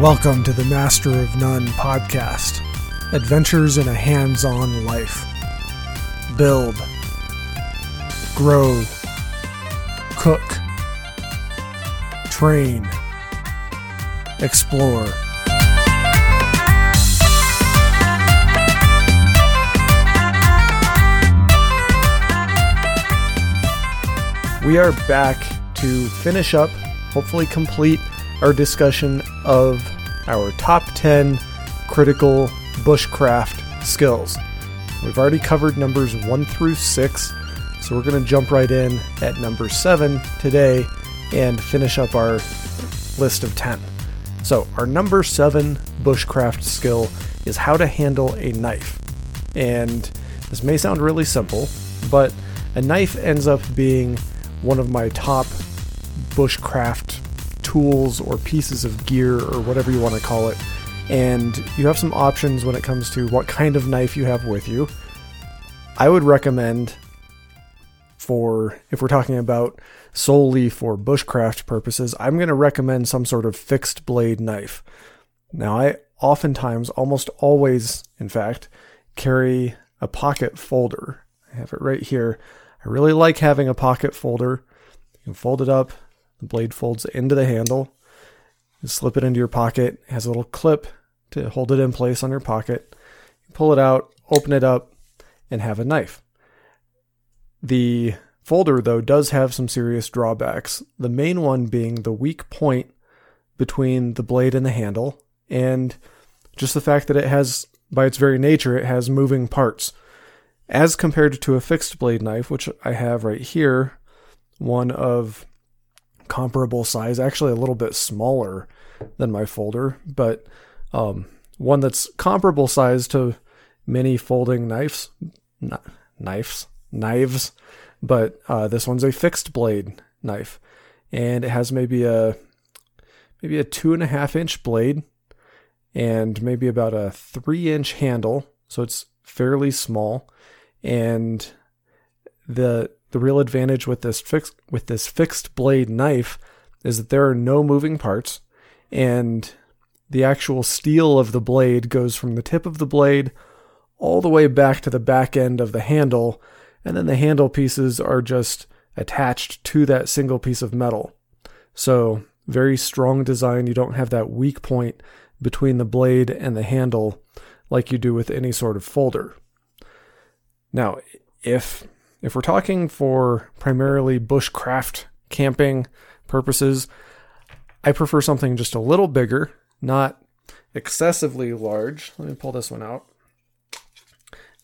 Welcome to the Master of None podcast Adventures in a Hands on Life. Build, grow, cook, train, explore. We are back to finish up, hopefully complete our discussion of our top 10 critical bushcraft skills. We've already covered numbers 1 through 6, so we're going to jump right in at number 7 today and finish up our list of 10. So, our number 7 bushcraft skill is how to handle a knife. And this may sound really simple, but a knife ends up being one of my top bushcraft tools or pieces of gear or whatever you want to call it. And you have some options when it comes to what kind of knife you have with you. I would recommend for if we're talking about solely for bushcraft purposes, I'm going to recommend some sort of fixed blade knife. Now, I oftentimes, almost always, in fact, carry a pocket folder. I have it right here. I really like having a pocket folder. You can fold it up, the blade folds into the handle. You slip it into your pocket. It has a little clip to hold it in place on your pocket. You pull it out, open it up, and have a knife. The folder, though, does have some serious drawbacks. The main one being the weak point between the blade and the handle, and just the fact that it has, by its very nature, it has moving parts. As compared to a fixed blade knife, which I have right here, one of comparable size, actually a little bit smaller than my folder, but um, one that's comparable size to many folding knives, knives, knives, but uh, this one's a fixed blade knife, and it has maybe a maybe a two and a half inch blade, and maybe about a three inch handle, so it's fairly small, and the the real advantage with this fixed with this fixed blade knife is that there are no moving parts and the actual steel of the blade goes from the tip of the blade all the way back to the back end of the handle and then the handle pieces are just attached to that single piece of metal. So, very strong design. You don't have that weak point between the blade and the handle like you do with any sort of folder. Now, if if we're talking for primarily bushcraft camping purposes, I prefer something just a little bigger, not excessively large. Let me pull this one out.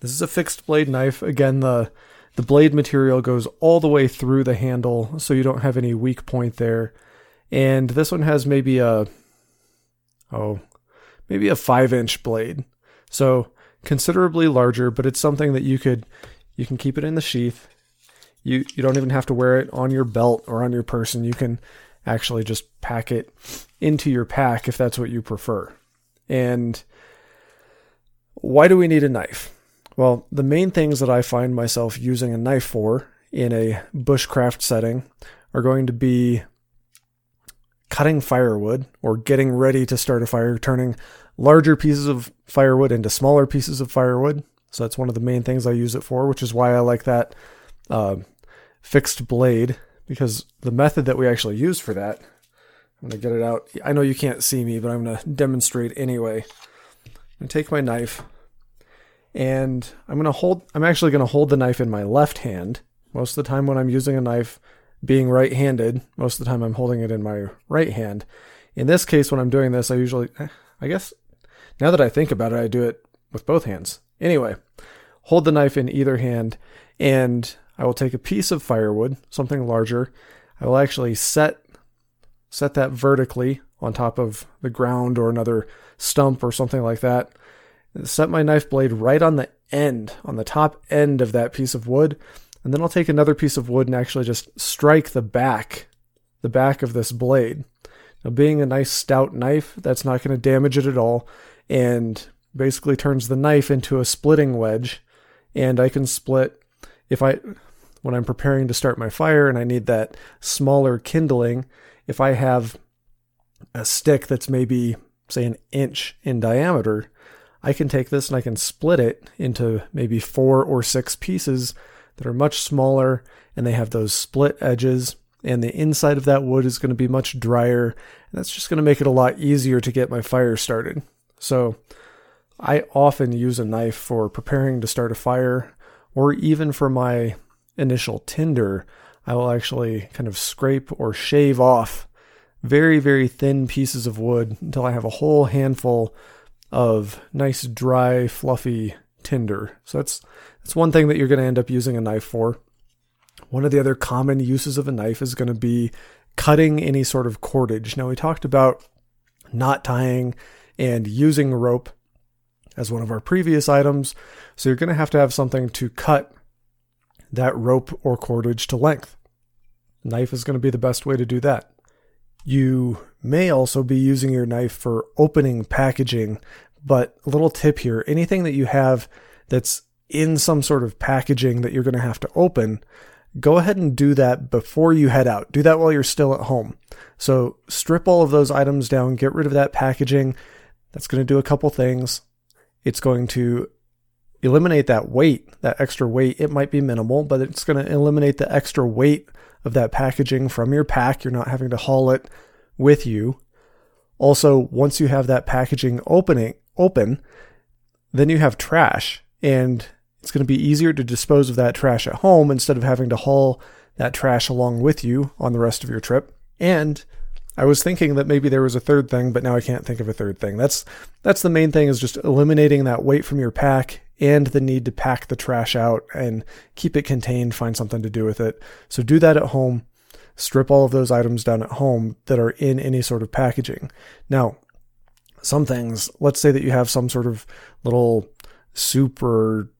This is a fixed blade knife. Again, the the blade material goes all the way through the handle, so you don't have any weak point there. And this one has maybe a oh, maybe a five inch blade. So considerably larger, but it's something that you could you can keep it in the sheath. You you don't even have to wear it on your belt or on your person. You can actually just pack it into your pack if that's what you prefer. And why do we need a knife? Well, the main things that I find myself using a knife for in a bushcraft setting are going to be cutting firewood or getting ready to start a fire, turning larger pieces of firewood into smaller pieces of firewood. So that's one of the main things I use it for, which is why I like that uh, fixed blade because the method that we actually use for that, I'm to get it out. I know you can't see me, but I'm to demonstrate anyway. I'm to take my knife and I'm to hold, I'm actually to hold the knife in my left hand. Most of the time when I'm using a knife, being right handed, most of the time I'm holding it in my right hand. In this case, when I'm doing this, I usually, eh, I guess, now that I think about it, I do it with both hands. Anyway, hold the knife in either hand, and I will take a piece of firewood, something larger. I will actually set set that vertically on top of the ground or another stump or something like that. and Set my knife blade right on the end, on the top end of that piece of wood, and then I'll take another piece of wood and actually just strike the back, the back of this blade. Now, being a nice stout knife, that's not going to damage it at all, and basically turns the knife into a splitting wedge. And I can split if I when I'm preparing to start my fire and I need that smaller kindling, if I have a stick that's maybe say an inch in diameter, I can take this and I can split it into maybe four or six pieces that are much smaller and they have those split edges and the inside of that wood is going to be much drier and that's just going to make it a lot easier to get my fire started. So I often use a knife for preparing to start a fire or even for my initial tinder. I will actually kind of scrape or shave off very, very thin pieces of wood until I have a whole handful of nice, dry, fluffy tinder. So that's that's one thing that you're going to end up using a knife for. One of the other common uses of a knife is going to be cutting any sort of cordage. Now we talked about knot tying and using rope as one of our previous items. So you're going to have to have something to cut that rope or cordage to length. Knife is going to be the best way to do that. You may also be using your knife for opening packaging, but a little tip here anything that you have that's in some sort of packaging that you're going to have to open, go ahead and do that before you head out. Do that while you're still at home. So strip all of those items down, get rid of that packaging. That's going to do a couple things. It's going to eliminate that weight, that extra weight. It might be minimal, but it's going to eliminate the extra weight of that packaging from your pack. You're not having to haul it with you. Also, once you have that packaging opening open, then you have trash and it's going to be easier to dispose of that trash at home instead of having to haul that trash along with you on the rest of your trip. And I was thinking that maybe there was a third thing, but now I can't think of a third thing. That's that's the main thing is just eliminating that weight from your pack and the need to pack the trash out and keep it contained, find something to do with it. So do that at home. Strip all of those items down at home that are in any sort of packaging. Now, some things, let's say that you have some sort of little soup or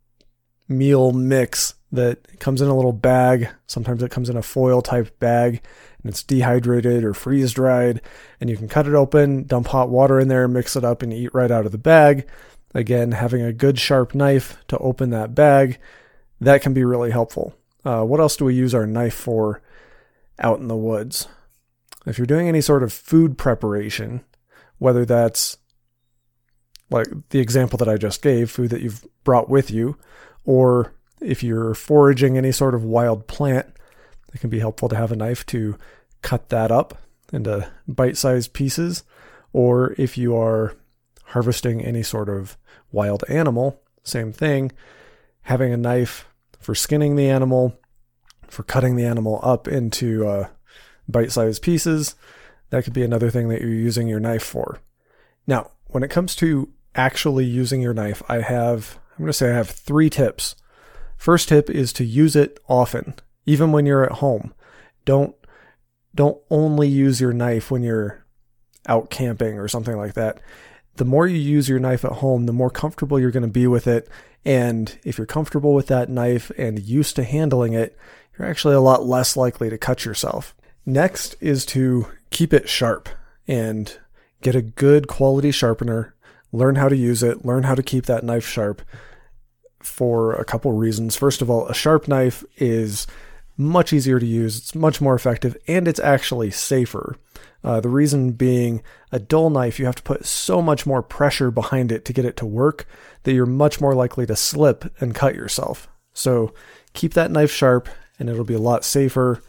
meal mix that comes in a little bag. Sometimes it comes in a foil type bag and it's dehydrated or freeze dried. And you can cut it open, dump hot water in there, mix it up, and eat right out of the bag. Again, having a good sharp knife to open that bag, that can be really helpful. Uh, what else do we use our knife for out in the woods? If you're doing any sort of food preparation, whether that's like the example that I just gave, food that you've brought with you, or if you're foraging any sort of wild plant, it can be helpful to have a knife to cut that up into bite sized pieces. Or if you are harvesting any sort of wild animal, same thing, having a knife for skinning the animal, for cutting the animal up into uh, bite sized pieces. That could be another thing that you're using your knife for. Now, when it comes to actually using your knife, I have, I'm going to say I have three tips. First tip is to use it often, even when you're at home. Don't, don't only use your knife when you're out camping or something like that. The more you use your knife at home, the more comfortable you're going to be with it. And if you're comfortable with that knife and used to handling it, you're actually a lot less likely to cut yourself. Next is to keep it sharp and get a good quality sharpener learn how to use it, learn how to keep that knife sharp for a couple reasons. First of all, a sharp knife is much easier to use, it's much more effective, and it's actually safer. Uh, the reason being a dull knife, you have to put so much more pressure behind it to get it to work that you're much more likely to slip and cut yourself. So keep that knife sharp, and it'll be a lot safer,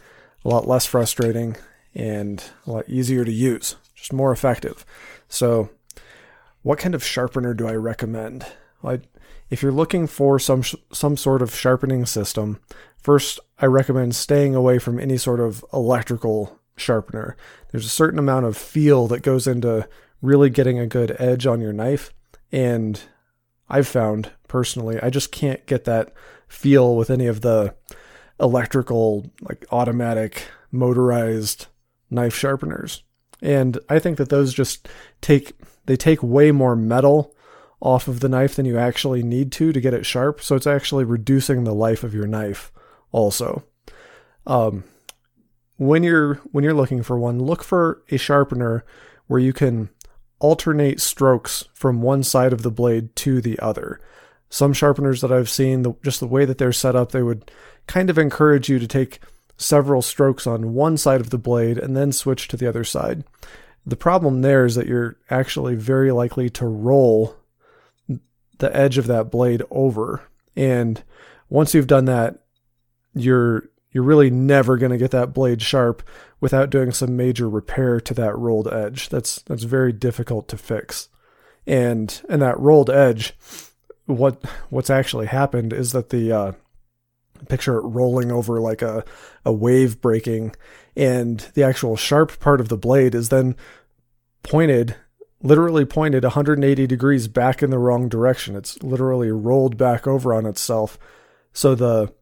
a lot less frustrating, and a lot easier to use, just more effective. So what kind of sharpener do I recommend? Well, if you're looking for some some sort of sharpening system, first I recommend staying away from any sort of electrical sharpener. There's a certain amount of feel that goes into really getting a good edge on your knife, and I've found personally I just can't get that feel with any of the electrical like automatic motorized knife sharpeners. And I think that those just take they take way more metal off of the knife than you actually need to to get it sharp. So it's actually reducing the life of your knife also. Um, when you're when you're looking for one, look for a sharpener where you can alternate strokes from one side of the blade to the other. Some sharpeners that I've seen, the, just the way that they're set up, they would kind of encourage you to take several strokes on one side of the blade and then switch to the other side The problem there is that you're actually very likely to roll the edge of that blade over. And once you've done that, you're you're really never going to get that blade sharp without doing some major repair to that rolled edge. That's that's very difficult to fix. And and that rolled edge, what what's actually happened is that the uh, picture it rolling over like a a wave breaking, and the actual sharp part of the blade is then pointed literally pointed 180 degrees back in the wrong direction. It's literally rolled back over on itself. So the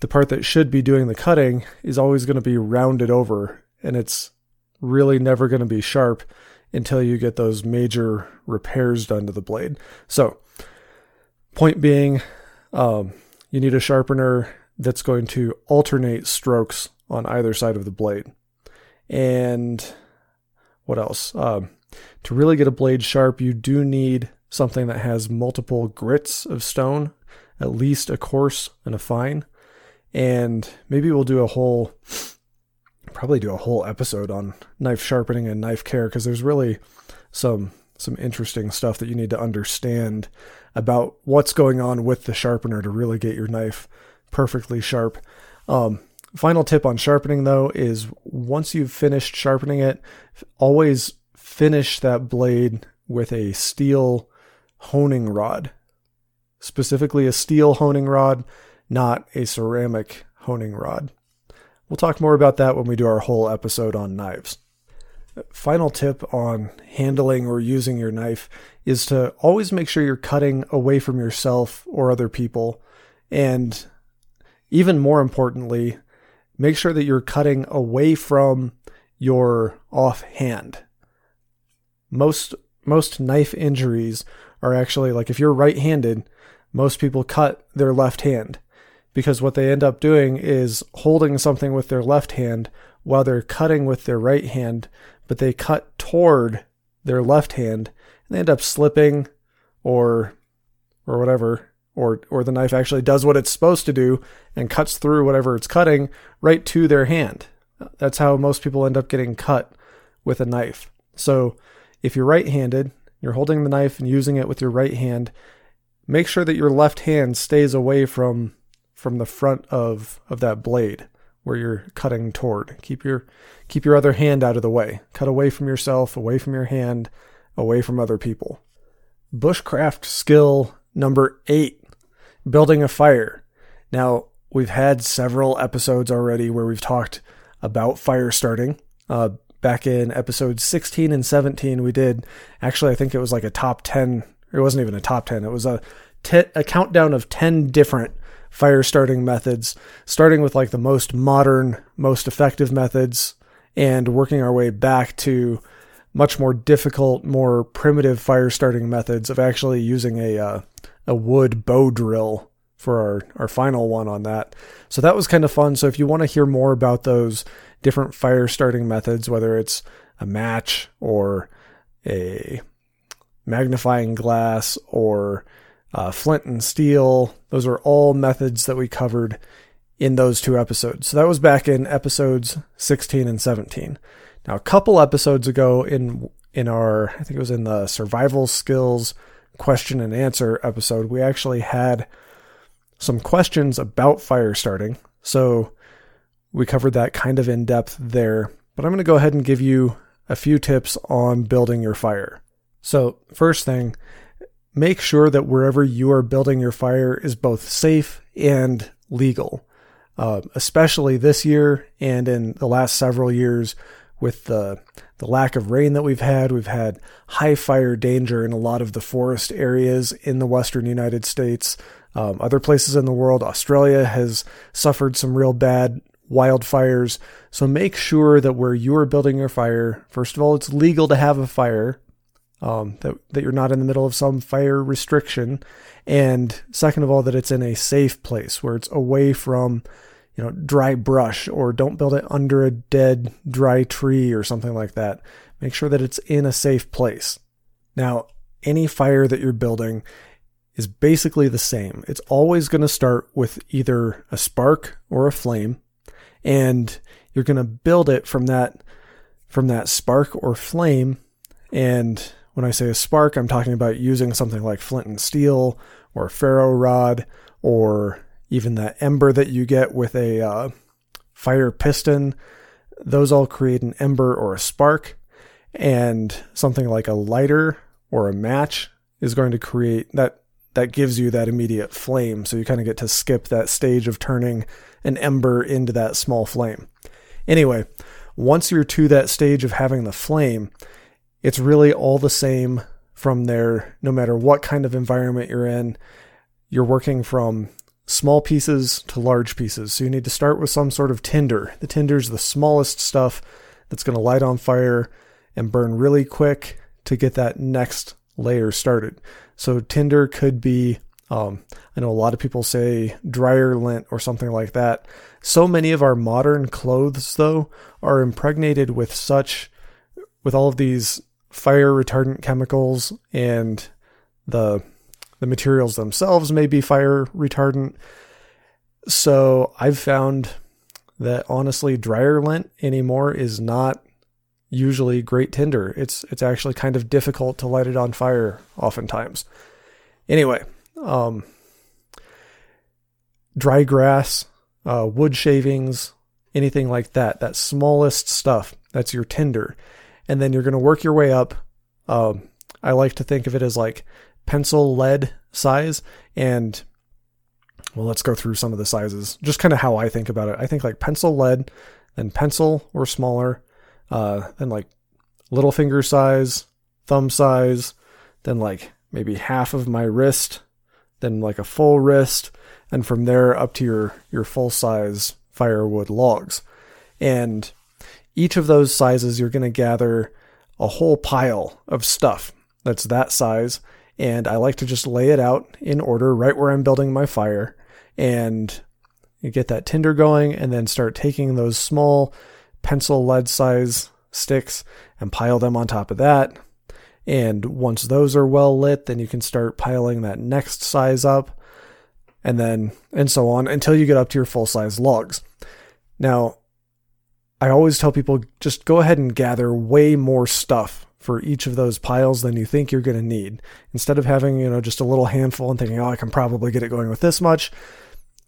the part that should be doing the cutting is always going to be rounded over and it's really never going to be sharp until you get those major repairs done to the blade. So, point being, um, you need a sharpener that's going to alternate strokes on either side of the blade. And what else? Um, to really get a blade sharp, you do need something that has multiple grits of stone, at least a coarse and a fine. And maybe we'll do a whole, probably do a whole episode on knife sharpening and knife care because there's really some some interesting stuff that you need to understand about what's going on with the sharpener to really get your knife perfectly sharp. Um, final tip on sharpening though is once you've finished sharpening it, always finish that blade with a steel honing rod, specifically a steel honing rod, not a ceramic honing rod. We'll talk more about that when we do our whole episode on knives. Final tip on handling or using your knife is to always make sure you're cutting away from yourself or other people. And even more importantly, make sure that you're cutting away from your offhand most most knife injuries are actually like if you're right-handed, most people cut their left hand because what they end up doing is holding something with their left hand while they're cutting with their right hand, but they cut toward their left hand and they end up slipping or or whatever or or the knife actually does what it's supposed to do and cuts through whatever it's cutting right to their hand. That's how most people end up getting cut with a knife. So if you're right handed, you're holding the knife and using it with your right hand, make sure that your left hand stays away from from the front of, of that blade where you're cutting toward. Keep your keep your other hand out of the way. Cut away from yourself, away from your hand, away from other people. Bushcraft skill number 8, building a fire. Now, we've had several episodes already where we've talked about fire starting. Uh, back in episode 16 and 17 we did actually i think it was like a top 10 it wasn't even a top 10 it was a, t- a countdown of 10 different fire starting methods starting with like the most modern most effective methods and working our way back to much more difficult more primitive fire starting methods of actually using a uh, a wood bow drill for our, our final one on that. So that was kind of fun. So if you want to hear more about those different fire starting methods, whether it's a match or a magnifying glass or uh, flint and steel, those are all methods that we covered in those two episodes. So that was back in episodes 16 and 17. Now, a couple episodes ago in in our, I think it was in the survival skills question and answer episode, we actually had some questions about fire starting. So we covered that kind of in depth there. But I'm going to go ahead and give you a few tips on building your fire. So, first thing, make sure that wherever you are building your fire is both safe and legal. Uh, especially this year and in the last several years with the the lack of rain that we've had. We've had high fire danger in a lot of the forest areas in the western United States. Um, other places in the world, Australia has suffered some real bad wildfires. So make sure that where you are building your fire, first of all, it's legal to have a fire, um, that, that you're not in the middle of some fire restriction. And second of all, that it's in a safe place where it's away from, you know, dry brush or don't build it under a dead, dry tree or something like that. Make sure that it's in a safe place. Now, any fire that you're building, is basically the same. It's always going to start with either a spark or a flame, and you're going to build it from that from that spark or flame. And when I say a spark, I'm talking about using something like flint and steel or ferro rod or even that ember that you get with a uh, fire piston. Those all create an ember or a spark. And something like a lighter or a match is going to create that that gives you that immediate flame. So you kind of get to skip that stage of turning an ember into that small flame. Anyway, once you're to that stage of having the flame, it's really all the same from there, no matter what kind of environment you're in. You're working from small pieces to large pieces. So you need to start with some sort of tinder. The tinder is the smallest stuff that's going to light on fire and burn really quick to get that next layer started. So tinder could be, um, I know a lot of people say dryer lint or something like that. So many of our modern clothes, though, are impregnated with such, with all of these fire retardant chemicals and the the materials themselves may be fire retardant. So I've found that honestly dryer lint anymore is not usually great tinder. It's it's actually kind of difficult to light it on fire oftentimes. Anyway, um, dry grass, uh, wood shavings, anything like that. That smallest stuff. That's your tinder, and then you're going to work your way up. Um, I like to think of it as like pencil lead size, and well, let's go through some of the sizes. Just kind of how I think about it. I think like pencil lead, then pencil or smaller, uh, then like little finger size, thumb size, then like maybe half of my wrist, then like a full wrist, and from there up to your your full size firewood logs. And each of those sizes you're going to gather a whole pile of stuff that's that size and I like to just lay it out in order right where I'm building my fire and you get that tinder going and then start taking those small pencil lead size sticks and pile them on top of that. And once those are well lit, then you can start piling that next size up and then and so on until you get up to your full size logs. Now, I always tell people just go ahead and gather way more stuff for each of those piles than you think you're going to need. Instead of having, you know, just a little handful and thinking, "Oh, I can probably get it going with this much."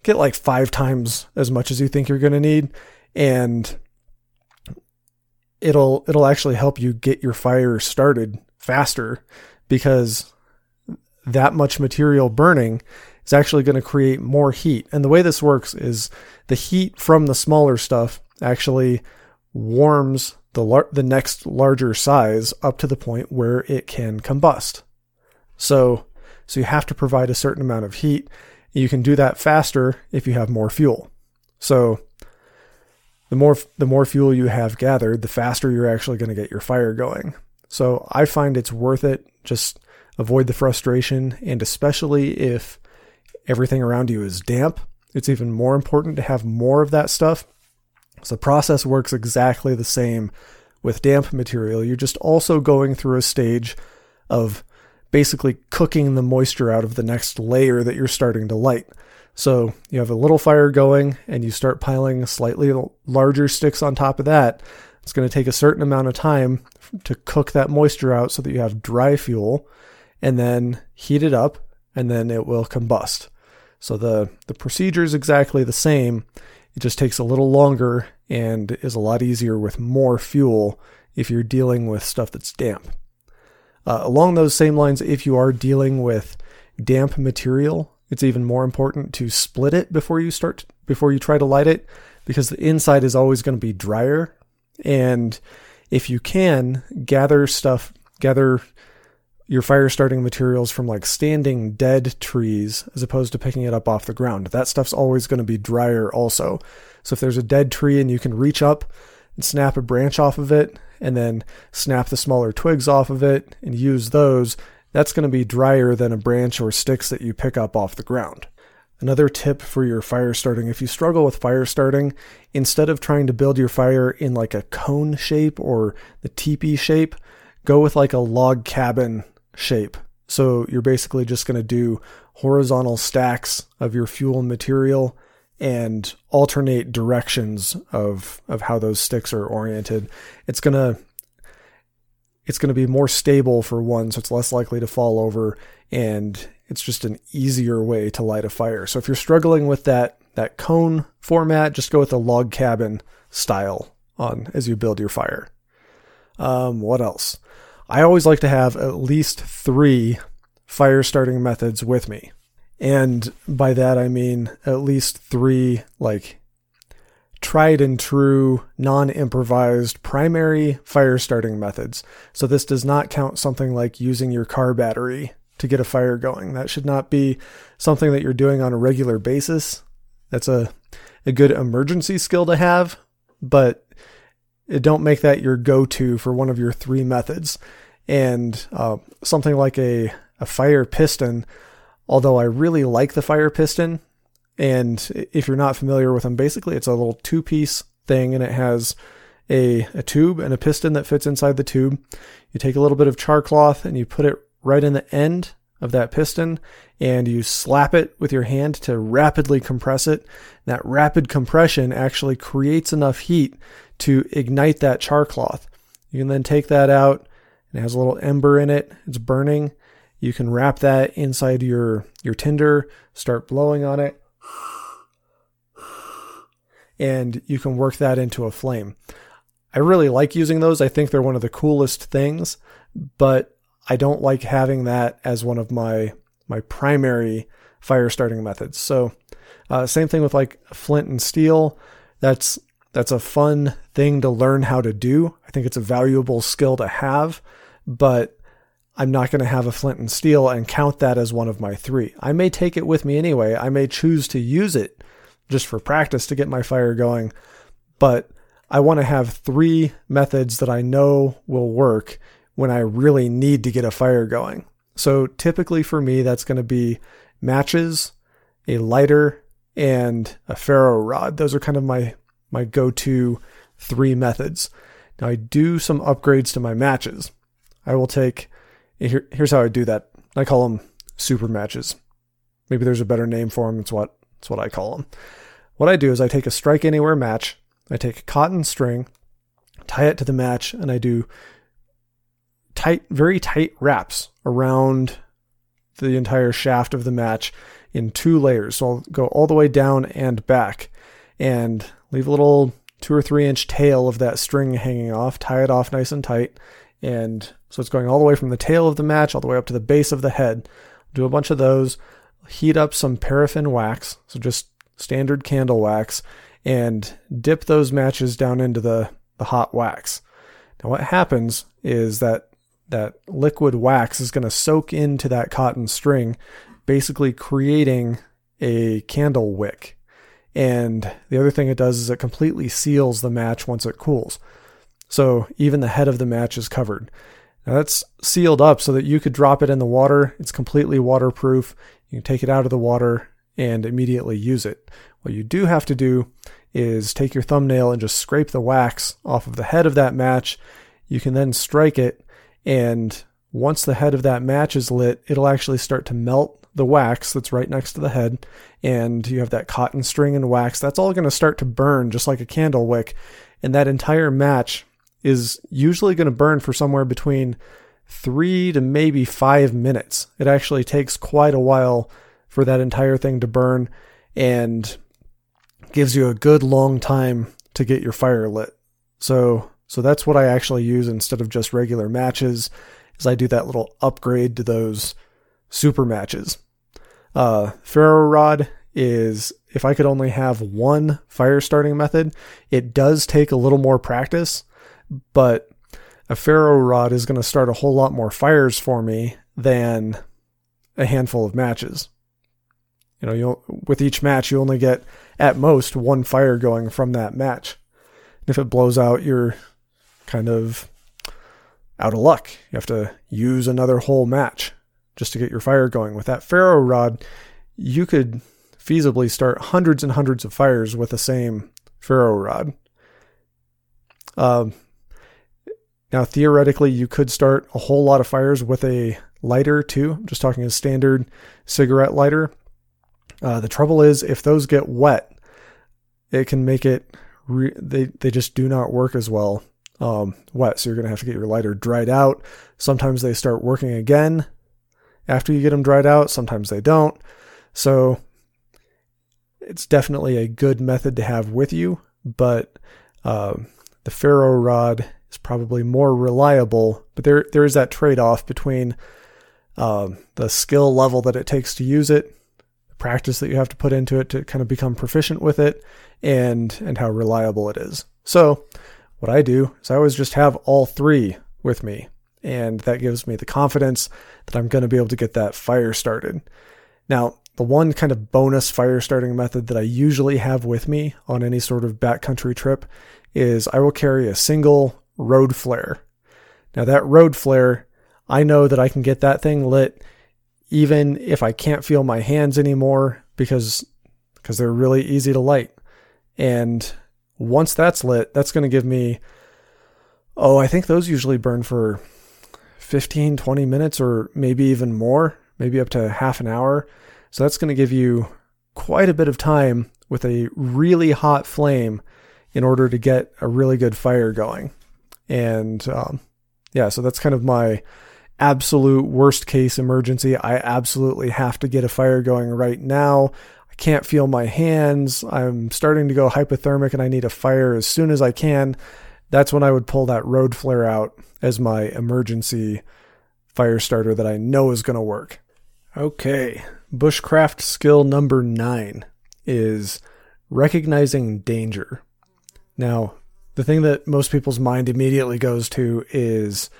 Get like 5 times as much as you think you're going to need and it'll it'll actually help you get your fire started faster because that much material burning is actually going to create more heat. And the way this works is the heat from the smaller stuff actually warms the lar- the next larger size up to the point where it can combust. So so you have to provide a certain amount of heat. You can do that faster if you have more fuel. So the more the more fuel you have gathered, the faster you're actually going to get your fire going. So I find it's worth it. Just avoid the frustration, and especially if everything around you is damp, it's even more important to have more of that stuff. So the process works exactly the same with damp material. You're just also going through a stage of basically cooking the moisture out of the next layer that you're starting to light. So you have a little fire going and you start piling slightly larger sticks on top of that. It's going to take a certain amount of time to cook that moisture out so that you have dry fuel and then heat it up and then it will combust. So the, the procedure is exactly the same. It just takes a little longer and is a lot easier with more fuel if you're dealing with stuff that's damp. Uh, along those same lines, if you are dealing with damp material, it's even more important to split it before you start before you try to light it because the inside is always going to be drier and if you can gather stuff gather your fire starting materials from like standing dead trees as opposed to picking it up off the ground. That stuff's always going to be drier also. So if there's a dead tree and you can reach up and snap a branch off of it and then snap the smaller twigs off of it and use those, that's going to be drier than a branch or sticks that you pick up off the ground. Another tip for your fire starting if you struggle with fire starting, instead of trying to build your fire in like a cone shape or the teepee shape, go with like a log cabin shape. So you're basically just going to do horizontal stacks of your fuel material and alternate directions of of how those sticks are oriented. It's gonna it's going to be more stable for one, so it's less likely to fall over, and it's just an easier way to light a fire. So if you're struggling with that that cone format, just go with the log cabin style on as you build your fire. Um, what else? I always like to have at least three fire starting methods with me. And by that I mean at least three like tried and true, non improvised primary fire starting methods. So this does not count something like using your car battery to get a fire going. That should not be something that you're doing on a regular basis. That's a, a good emergency skill to have, but it don't make that your go to for one of your three methods. And uh, something like a, a fire piston, although I really like the fire piston, and if you're not familiar with them, basically it's a little two piece thing and it has a, a tube and a piston that fits inside the tube. You take a little bit of char cloth and you put it right in the end of that piston and you slap it with your hand to rapidly compress it. That rapid compression actually creates enough heat to ignite that char cloth. You can then take that out and it has a little ember in it. It's burning. You can wrap that inside your, your tinder, start blowing on it, and you can work that into a flame. I really like using those. I think they're one of the coolest things, but I don't like having that as one of my my primary fire starting methods. So, uh, same thing with like flint and steel. That's that's a fun thing to learn how to do. I think it's a valuable skill to have, but I'm not going to have a flint and steel and count that as one of my three. I may take it with me anyway. I may choose to use it just for practice to get my fire going, but I want to have three methods that I know will work when I really need to get a fire going. So typically for me, that's going to be matches, a lighter, and a ferro rod. Those are kind of my my go-to three methods. Now I do some upgrades to my matches. I will take here, here's how I do that. I call them super matches. Maybe there's a better name for them. It's what it's what I call them. What I do is I take a strike anywhere match. I take a cotton string, tie it to the match, and I do tight, very tight wraps around the entire shaft of the match in two layers. So I'll go all the way down and back and leave a little two or three inch tail of that string hanging off, tie it off nice and tight. And so it's going all the way from the tail of the match all the way up to the base of the head. Do a bunch of those, heat up some paraffin wax, so just standard candle wax, and dip those matches down into the, the hot wax. Now what happens is that that liquid wax is going to soak into that cotton string, basically creating a candle wick. And the other thing it does is it completely seals the match once it cools. So even the head of the match is covered. Now that's sealed up so that you could drop it in the water. It's completely waterproof. You can take it out of the water and immediately use it. What you do have to do is take your thumbnail and just scrape the wax off of the head of that match. You can then strike it, and once the head of that match is lit, it'll actually start to melt the wax that's right next to the head. And you have that cotton string and wax. That's all going to start to burn just like a candle wick. And that entire match is usually going to burn for somewhere between three to maybe five minutes. It actually takes quite a while for that entire thing to burn and gives you a good long time to get your fire lit. So so that's what I actually use instead of just regular matches is I do that little upgrade to those super matches. Uh, ferro rod is if I could only have one fire starting method, it does take a little more practice, but a ferro rod is going to start a whole lot more fires for me than a handful of matches. You know, you with each match you only get at most one fire going from that match. And if it blows out, you're kind of out of luck. You have to use another whole match just to get your fire going. With that ferro rod, you could feasibly start hundreds and hundreds of fires with the same ferro rod. Um, now, theoretically, you could start a whole lot of fires with a lighter too. I'm just talking a standard cigarette lighter. Uh, the trouble is, if those get wet, it can make it re- they they just do not work as well um, wet. So you're going to have to get your lighter dried out. Sometimes they start working again after you get them dried out. Sometimes they don't. So it's definitely a good method to have with you, but uh, the ferro rod is probably more reliable. But there there is that trade off between um, the skill level that it takes to use it, the practice that you have to put into it to kind of become proficient with it, and and how reliable it is. So what I do is I always just have all three with me, and that gives me the confidence that I'm going to be able to get that fire started. Now, the one kind of bonus fire starting method that I usually have with me on any sort of backcountry trip is I will carry a single road flare. Now, that road flare, I know that I can get that thing lit even if I can't feel my hands anymore because because they're really easy to light. And once that's lit, that's going to give me oh, I think those usually burn for 15, 20 minutes or maybe even more, maybe up to half an hour. So that's going to give you quite a bit of time with a really hot flame in order to get a really good fire going. And um, yeah, so that's kind of my absolute worst case emergency. I absolutely have to get a fire going right now. I can't feel my hands. I'm starting to go hypothermic and I need a fire as soon as I can. That's when I would pull that road flare out as my emergency fire starter that I know is going to work. Okay, bushcraft skill number nine is recognizing danger. Now, the thing that most people's mind immediately goes to is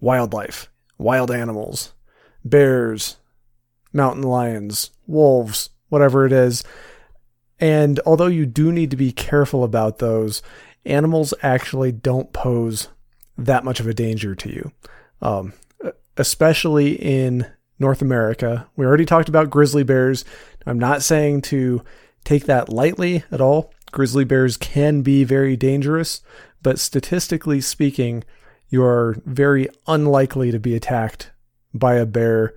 wildlife, wild animals, bears, mountain lions, wolves, whatever it is. And although you do need to be careful about those, animals actually don't pose that much of a danger to you. Um, especially in North America. We already talked about grizzly bears. I'm not saying to take that lightly at all. Grizzly bears can be very dangerous, but statistically speaking, you are very unlikely to be attacked by a bear,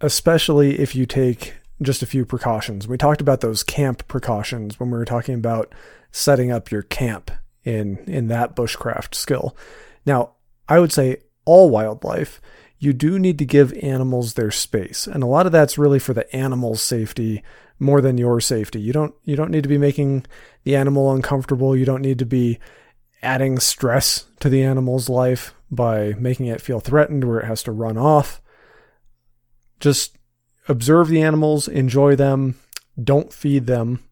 especially if you take just a few precautions. We talked about those camp precautions when we were talking about setting up your camp in in that bushcraft skill. Now, I would say all wildlife you do need to give animals their space. And a lot of that's really for the animal's safety more than your safety. You don't you don't need to be making the animal uncomfortable. You don't need to be adding stress to the animal's life by making it feel threatened where it has to run off. Just observe the animals, enjoy them, don't feed them.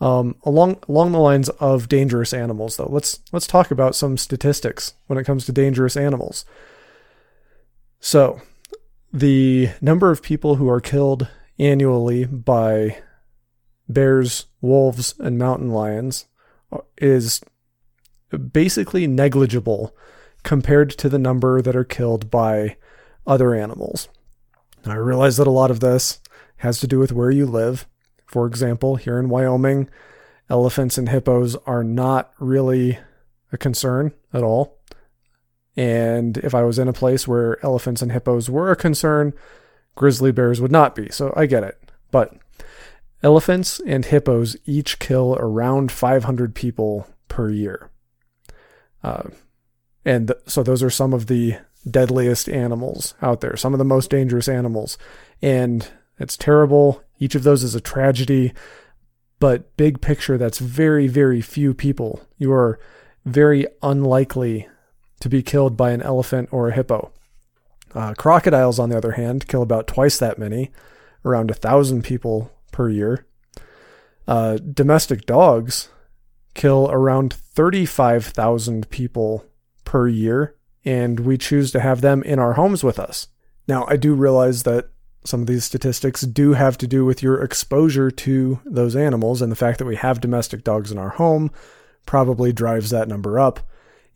Um, along along the lines of dangerous animals, though, let's let's talk about some statistics when it comes to dangerous animals. So, the number of people who are killed annually by bears, wolves, and mountain lions uh, is basically negligible compared to the number that are killed by other animals. I realize that a lot of this has to do with where you live. For example, here in Wyoming, elephants and hippos are not really a concern at all. And if I was in a place where elephants and hippos were a concern, grizzly bears would not be. So I get it. But elephants and hippos each kill around 500 people per year. Uh, and th- so those are some of the deadliest animals out there, some of the most dangerous animals. And it's terrible. Each of those is a tragedy. But big picture, that's very, very few people. You are very unlikely to be killed by an elephant or a hippo. Uh, crocodiles, on the other hand, kill about twice that many, around a thousand people per year. Uh, domestic dogs kill around 35,000 people per year, and we choose to have them in our homes with us. Now, I do realize that some of these statistics do have to do with your exposure to those animals, and the fact that we have domestic dogs in our home probably drives that number up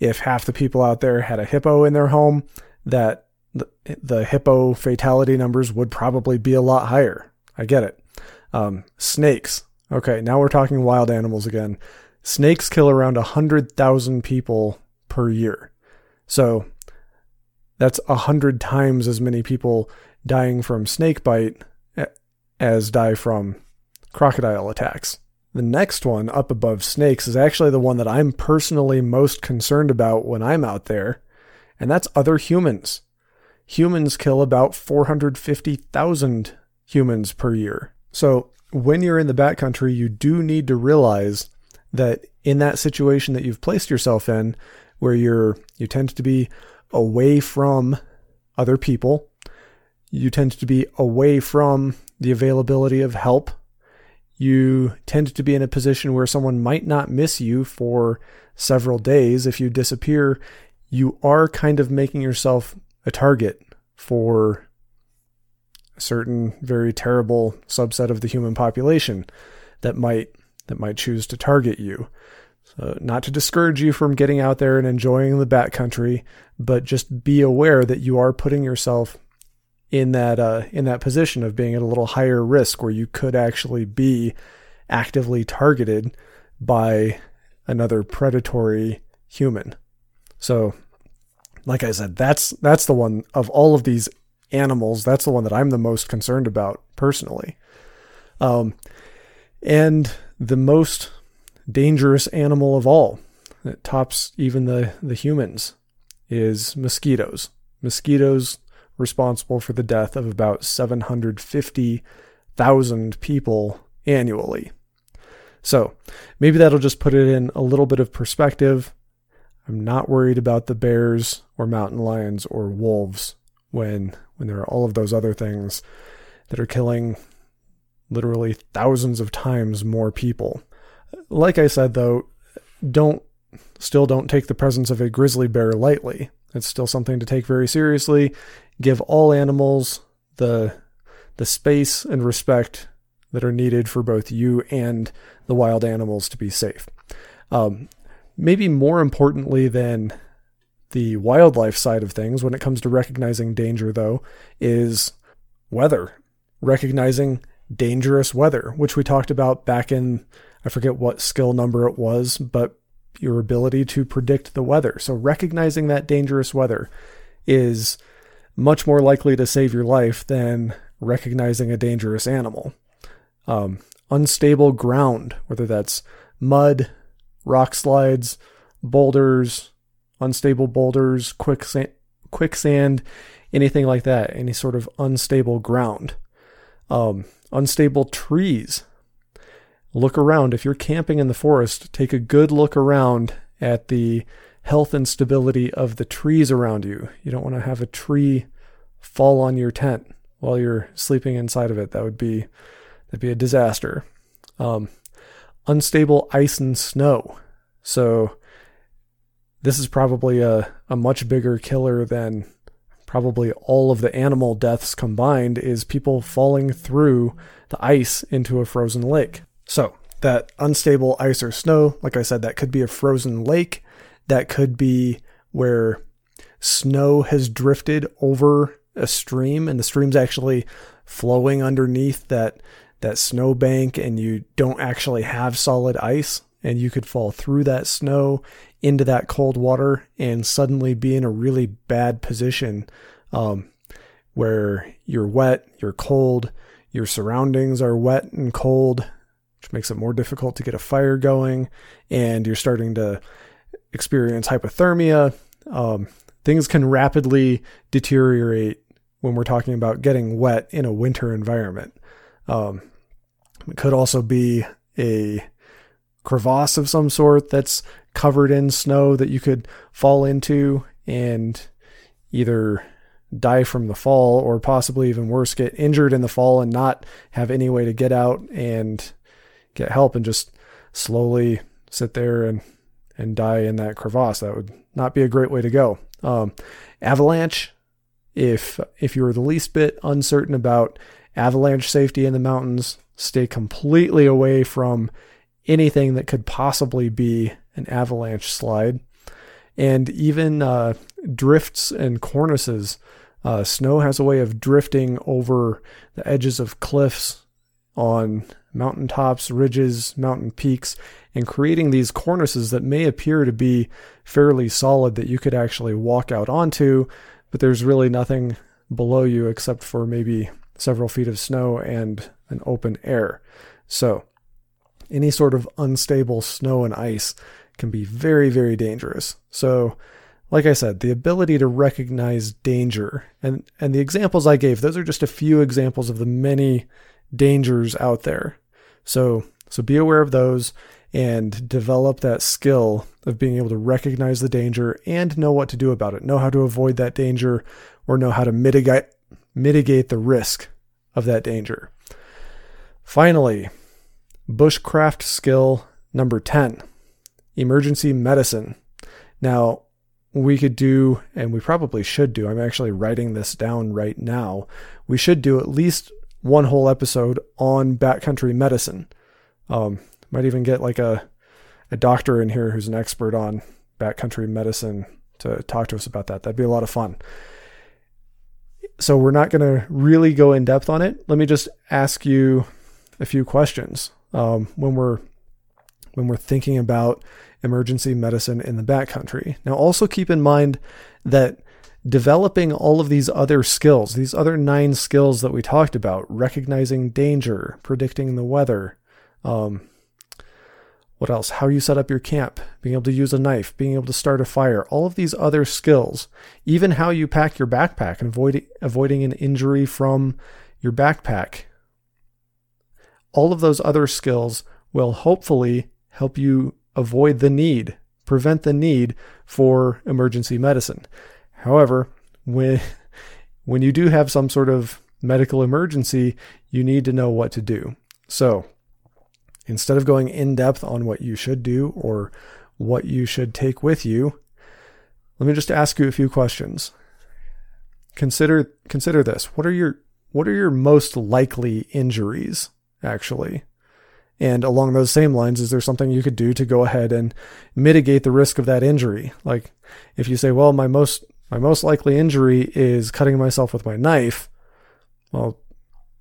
if half the people out there had a hippo in their home, that the, the hippo fatality numbers would probably be a lot higher. I get it. Um, snakes. Okay, now we're talking wild animals again. Snakes kill around 100,000 people per year. So that's 100 times as many people dying from snake bite as die from crocodile attacks. The next one up above snakes is actually the one that I'm personally most concerned about when I'm out there, and that's other humans. Humans kill about 450,000 humans per year. So when you're in the backcountry, you do need to realize that in that situation that you've placed yourself in, where you're you tend to be away from other people, you tend to be away from the availability of help. You tend to be in a position where someone might not miss you for several days. If you disappear, you are kind of making yourself a target for a certain very terrible subset of the human population that might that might choose to target you. So not to discourage you from getting out there and enjoying the backcountry, but just be aware that you are putting yourself in that uh, in that position of being at a little higher risk where you could actually be actively targeted by another predatory human. So like I said, that's that's the one of all of these animals, that's the one that I'm the most concerned about personally. Um, and the most dangerous animal of all that tops even the, the humans is mosquitoes. Mosquitoes responsible for the death of about 750,000 people annually. So maybe that'll just put it in a little bit of perspective. I'm not worried about the bears or mountain lions or wolves when when there are all of those other things that are killing literally thousands of times more people. Like I said though, don't still don't take the presence of a grizzly bear lightly. It's still something to take very seriously. Give all animals the the space and respect that are needed for both you and the wild animals to be safe. Um, maybe more importantly than the wildlife side of things, when it comes to recognizing danger, though, is weather. Recognizing dangerous weather, which we talked about back in, I forget what skill number it was, but your ability to predict the weather. So, recognizing that dangerous weather is much more likely to save your life than recognizing a dangerous animal. Um, unstable ground, whether that's mud, rock slides, boulders, unstable boulders, quicksand, quicksand, anything like that, any sort of unstable ground. Um, unstable trees. Look around. If you're camping in the forest, take a good look around at the health and stability of the trees around you. You don't want to have a tree fall on your tent while you're sleeping inside of it. That would be that'd be a disaster. Um, unstable ice and snow. So this is probably a, a much bigger killer than probably all of the animal deaths combined is people falling through the ice into a frozen lake. So, that unstable ice or snow, like I said, that could be a frozen lake. That could be where snow has drifted over a stream and the stream's actually flowing underneath that that snow bank and you don't actually have solid ice and you could fall through that snow into that cold water and suddenly be in a really bad position um, where you're wet, you're cold, your surroundings are wet and cold, which makes it more difficult to get a fire going, and you're starting to experience hypothermia. Um, things can rapidly deteriorate when we're talking about getting wet in a winter environment. Um, it could also be a crevasse of some sort that's covered in snow that you could fall into and either die from the fall or possibly even worse get injured in the fall and not have any way to get out and get help and just slowly sit there and and die in that crevasse. That would not be a great way to go. Um, avalanche if if you're the least bit uncertain about avalanche safety in the mountains stay completely away from anything that could possibly be an avalanche slide. And even uh, drifts and cornices. Uh, snow has a way of drifting over the edges of cliffs on mountaintops, ridges, mountain peaks, and creating these cornices that may appear to be fairly solid that you could actually walk out onto, but there's really nothing below you except for maybe several feet of snow and an open air. So, any sort of unstable snow and ice can be very, very dangerous. So, like I said, the ability to recognize danger and, and the examples I gave, those are just a few examples of the many dangers out there. So, so be aware of those and develop that skill of being able to recognize the danger and know what to do about it, know how to avoid that danger or know how to mitigate mitigate the risk of that danger. Finally, bushcraft skill number 10, emergency medicine. Now, we could do, and we probably should do, I'm actually writing this down right now. We should do at least one whole episode on backcountry medicine. Um, might even get like a a doctor in here who's an expert on backcountry medicine to talk to us about that. That'd be a lot of fun. So we're not going to really go in depth on it. Let me just ask you a few questions um, when we're when we're thinking about emergency medicine in the backcountry. Now, also keep in mind that developing all of these other skills, these other nine skills that we talked about, recognizing danger, predicting the weather, um, what else? How you set up your camp, being able to use a knife, being able to start a fire, all of these other skills, even how you pack your backpack and avoid, avoiding an injury from your backpack. All of those other skills will hopefully help you avoid the need, prevent the need for emergency medicine. However, when, when you do have some sort of medical emergency, you need to know what to do. So, Instead of going in depth on what you should do or what you should take with you, let me just ask you a few questions. Consider consider this. What are your what are your most likely injuries actually? And along those same lines, is there something you could do to go ahead and mitigate the risk of that injury? Like if you say, well, my most my most likely injury is cutting myself with my knife, well,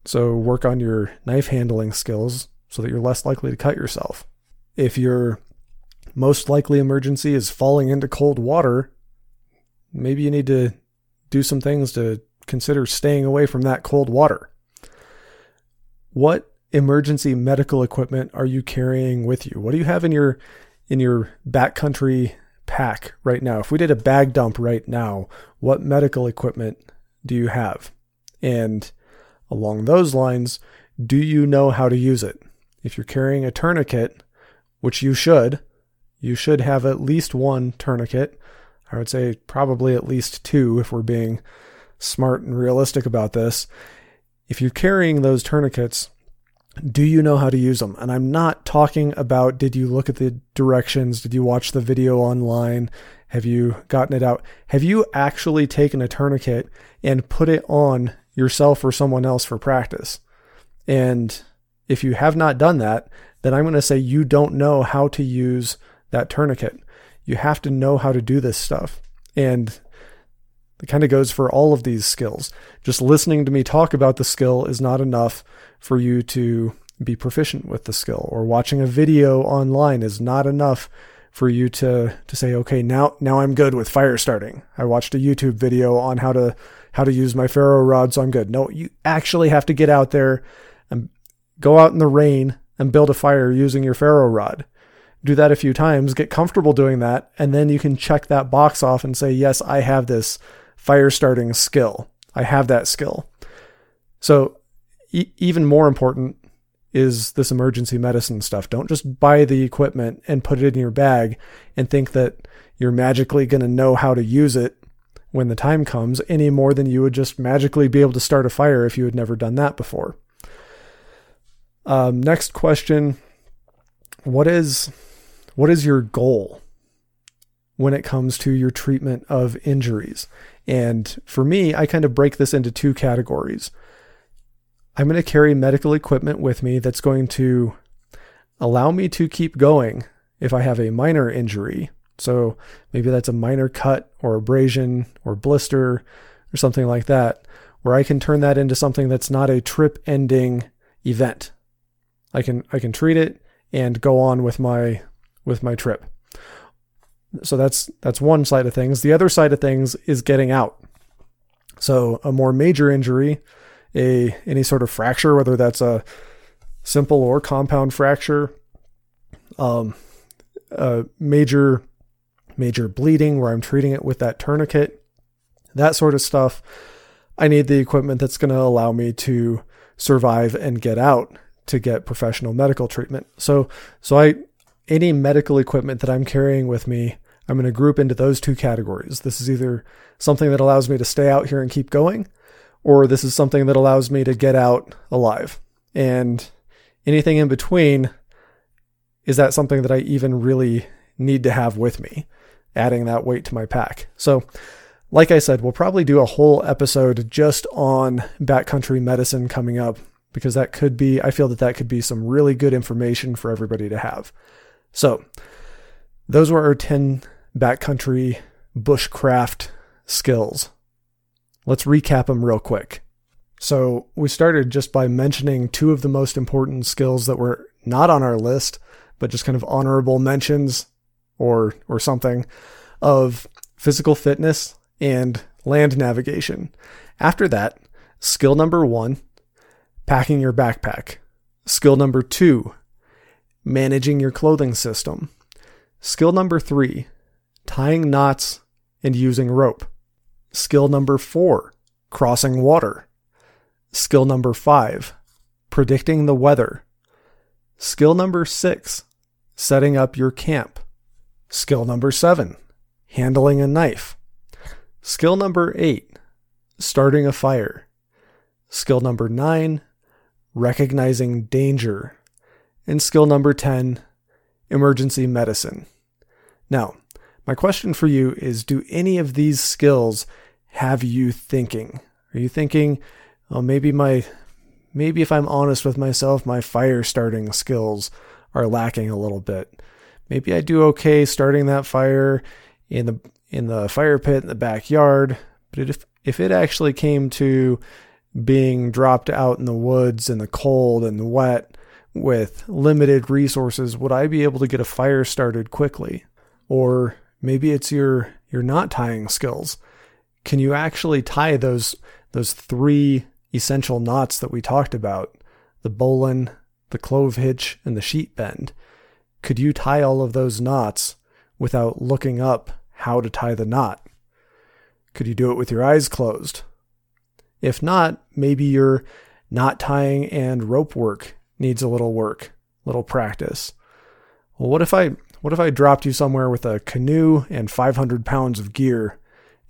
so work on your knife handling skills so that you're less likely to cut yourself. If your most likely emergency is falling into cold water, maybe you need to do some things to consider staying away from that cold water. What emergency medical equipment are you carrying with you? What do you have in your in your backcountry pack right now? If we did a bag dump right now, what medical equipment do you have? And along those lines, do you know how to use it? If you're carrying a tourniquet, which you should, you should have at least one tourniquet. I would say probably at least two if we're being smart and realistic about this. If you're carrying those tourniquets, do you know how to use them? And I'm not talking about did you look at the directions? Did you watch the video online? Have you gotten it out? Have you actually taken a tourniquet and put it on yourself or someone else for practice? And if you have not done that, then I'm going to say you don't know how to use that tourniquet. You have to know how to do this stuff. And it kind of goes for all of these skills. Just listening to me talk about the skill is not enough for you to be proficient with the skill or watching a video online is not enough for you to to say okay now now I'm good with fire starting. I watched a YouTube video on how to how to use my ferro rod so I'm good. No, you actually have to get out there Go out in the rain and build a fire using your ferro rod. Do that a few times, get comfortable doing that, and then you can check that box off and say, Yes, I have this fire starting skill. I have that skill. So, e- even more important is this emergency medicine stuff. Don't just buy the equipment and put it in your bag and think that you're magically going to know how to use it when the time comes any more than you would just magically be able to start a fire if you had never done that before. Um, next question: What is what is your goal when it comes to your treatment of injuries? And for me, I kind of break this into two categories. I'm going to carry medical equipment with me that's going to allow me to keep going if I have a minor injury. So maybe that's a minor cut or abrasion or blister or something like that, where I can turn that into something that's not a trip ending event. I can I can treat it and go on with my with my trip. So that's that's one side of things. The other side of things is getting out. So a more major injury, a any sort of fracture, whether that's a simple or compound fracture, um, uh, major major bleeding where I'm treating it with that tourniquet, that sort of stuff. I need the equipment that's going to allow me to survive and get out to get professional medical treatment. So, so I, any medical equipment that I'm carrying with me, I'm going to group into those two categories. This is either something that allows me to stay out here and keep going, or this is something that allows me to get out alive. And anything in between, is that something that I even really need to have with me, adding that weight to my pack? So, like I said, we'll probably do a whole episode just on backcountry medicine coming up because that could be, I feel that that could be some really good information for everybody to have. So, those were our 10 backcountry bushcraft skills. Let's recap them real quick. So, we started just by mentioning two of the most important skills that were not on our list, but just kind of honorable mentions or or something of physical fitness and land navigation. After that, skill number one, packing your backpack. Skill number two, managing your clothing system. Skill number three, tying knots and using rope. Skill number four, crossing water. Skill number five, predicting the weather. Skill number six, setting up your camp. Skill number seven, handling a knife. Skill number eight, starting a fire. Skill number nine, recognizing danger. And skill number 10, emergency medicine. Now, my question for you is Do any of these skills have you thinking? Are you thinking, oh, maybe my, maybe if I'm honest with myself, my fire starting skills are lacking a little bit. Maybe I do okay starting that fire in the in the fire pit in the backyard. But if if it actually came to being dropped out in the woods in the cold and the wet with limited resources, would I be able to get a fire started quickly? Or maybe it's your your knot tying skills. Can you actually tie those those three essential knots that we talked about? The bowline, the clove hitch, and the sheet bend. Could you tie all of those knots without looking up how to tie the knot. Could you do it with your eyes closed? If not, maybe your knot tying and rope work needs a little work, little practice. Well, what if I what if I dropped you somewhere with a canoe and 500 pounds of gear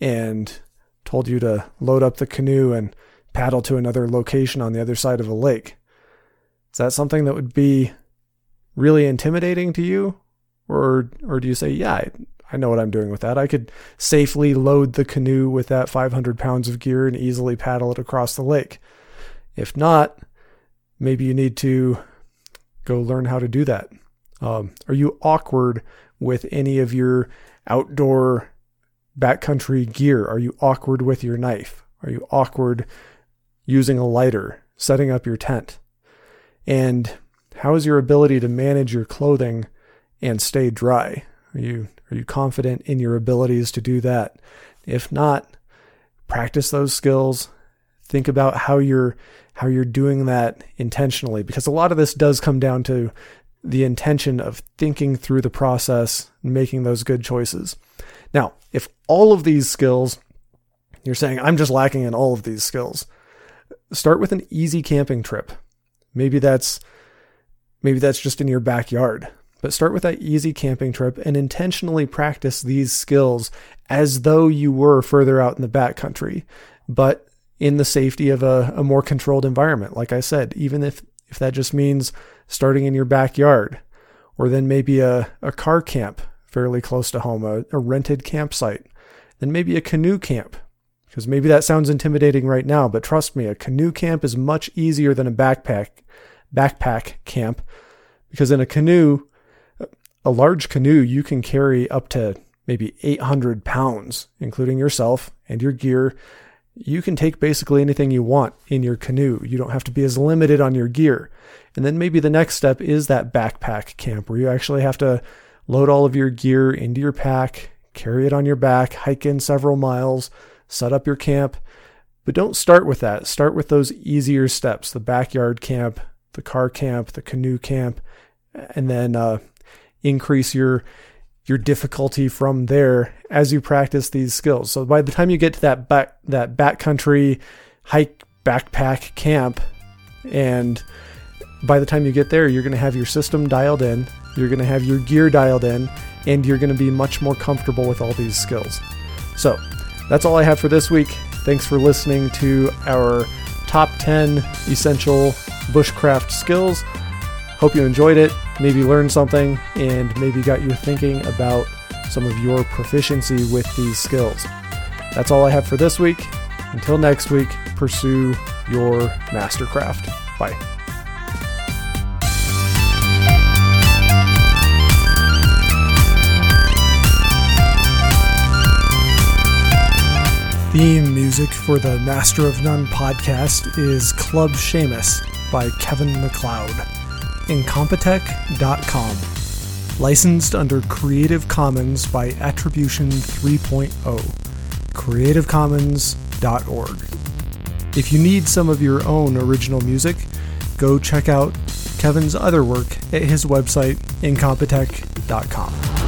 and told you to load up the canoe and paddle to another location on the other side of a lake? Is that something that would be really intimidating to you? Or or do you say, yeah, I know what I'm doing with that. I could safely load the canoe with that 500 pounds of gear and easily paddle it across the lake. If not, maybe you need to go learn how to do that. Um, are you awkward with any of your outdoor backcountry gear? Are you awkward with your knife? Are you awkward using a lighter, setting up your tent? And how is your ability to manage your clothing and stay dry? Are you are you confident in your abilities to do that? If not, practice those skills. Think about how you're how you're doing that intentionally because a lot of this does come down to the intention of thinking through the process and making those good choices. Now, if all of these skills you're saying I'm just lacking in all of these skills, start with an easy camping trip. Maybe that's maybe that's just in your backyard. But start with that easy camping trip and intentionally practice these skills as though you were further out in the backcountry, but in the safety of a, a more controlled environment. Like I said, even if, if that just means starting in your backyard, or then maybe a, a car camp fairly close to home, a, a rented campsite, then maybe a canoe camp. Because maybe that sounds intimidating right now, but trust me, a canoe camp is much easier than a backpack backpack camp because in a canoe a large canoe, you can carry up to maybe 800 pounds, including yourself and your gear. You can take basically anything you want in your canoe. You don't have to be as limited on your gear. And then maybe the next step is that backpack camp where you actually have to load all of your gear into your pack, carry it on your back, hike in several miles, set up your camp. But don't start with that. Start with those easier steps the backyard camp, the car camp, the canoe camp, and then uh, increase your your difficulty from there as you practice these skills. So by the time you get to that back that backcountry hike backpack camp and by the time you get there, you're going to have your system dialed in, you're going to have your gear dialed in, and you're going to be much more comfortable with all these skills. So, that's all I have for this week. Thanks for listening to our top 10 essential bushcraft skills. Hope you enjoyed it, maybe learned something, and maybe got you thinking about some of your proficiency with these skills. That's all I have for this week. Until next week, pursue your mastercraft. Bye. Theme music for the Master of None podcast is Club Seamus by Kevin MacLeod. Incompetech.com. Licensed under Creative Commons by Attribution 3.0. CreativeCommons.org. If you need some of your own original music, go check out Kevin's other work at his website, Incompetech.com.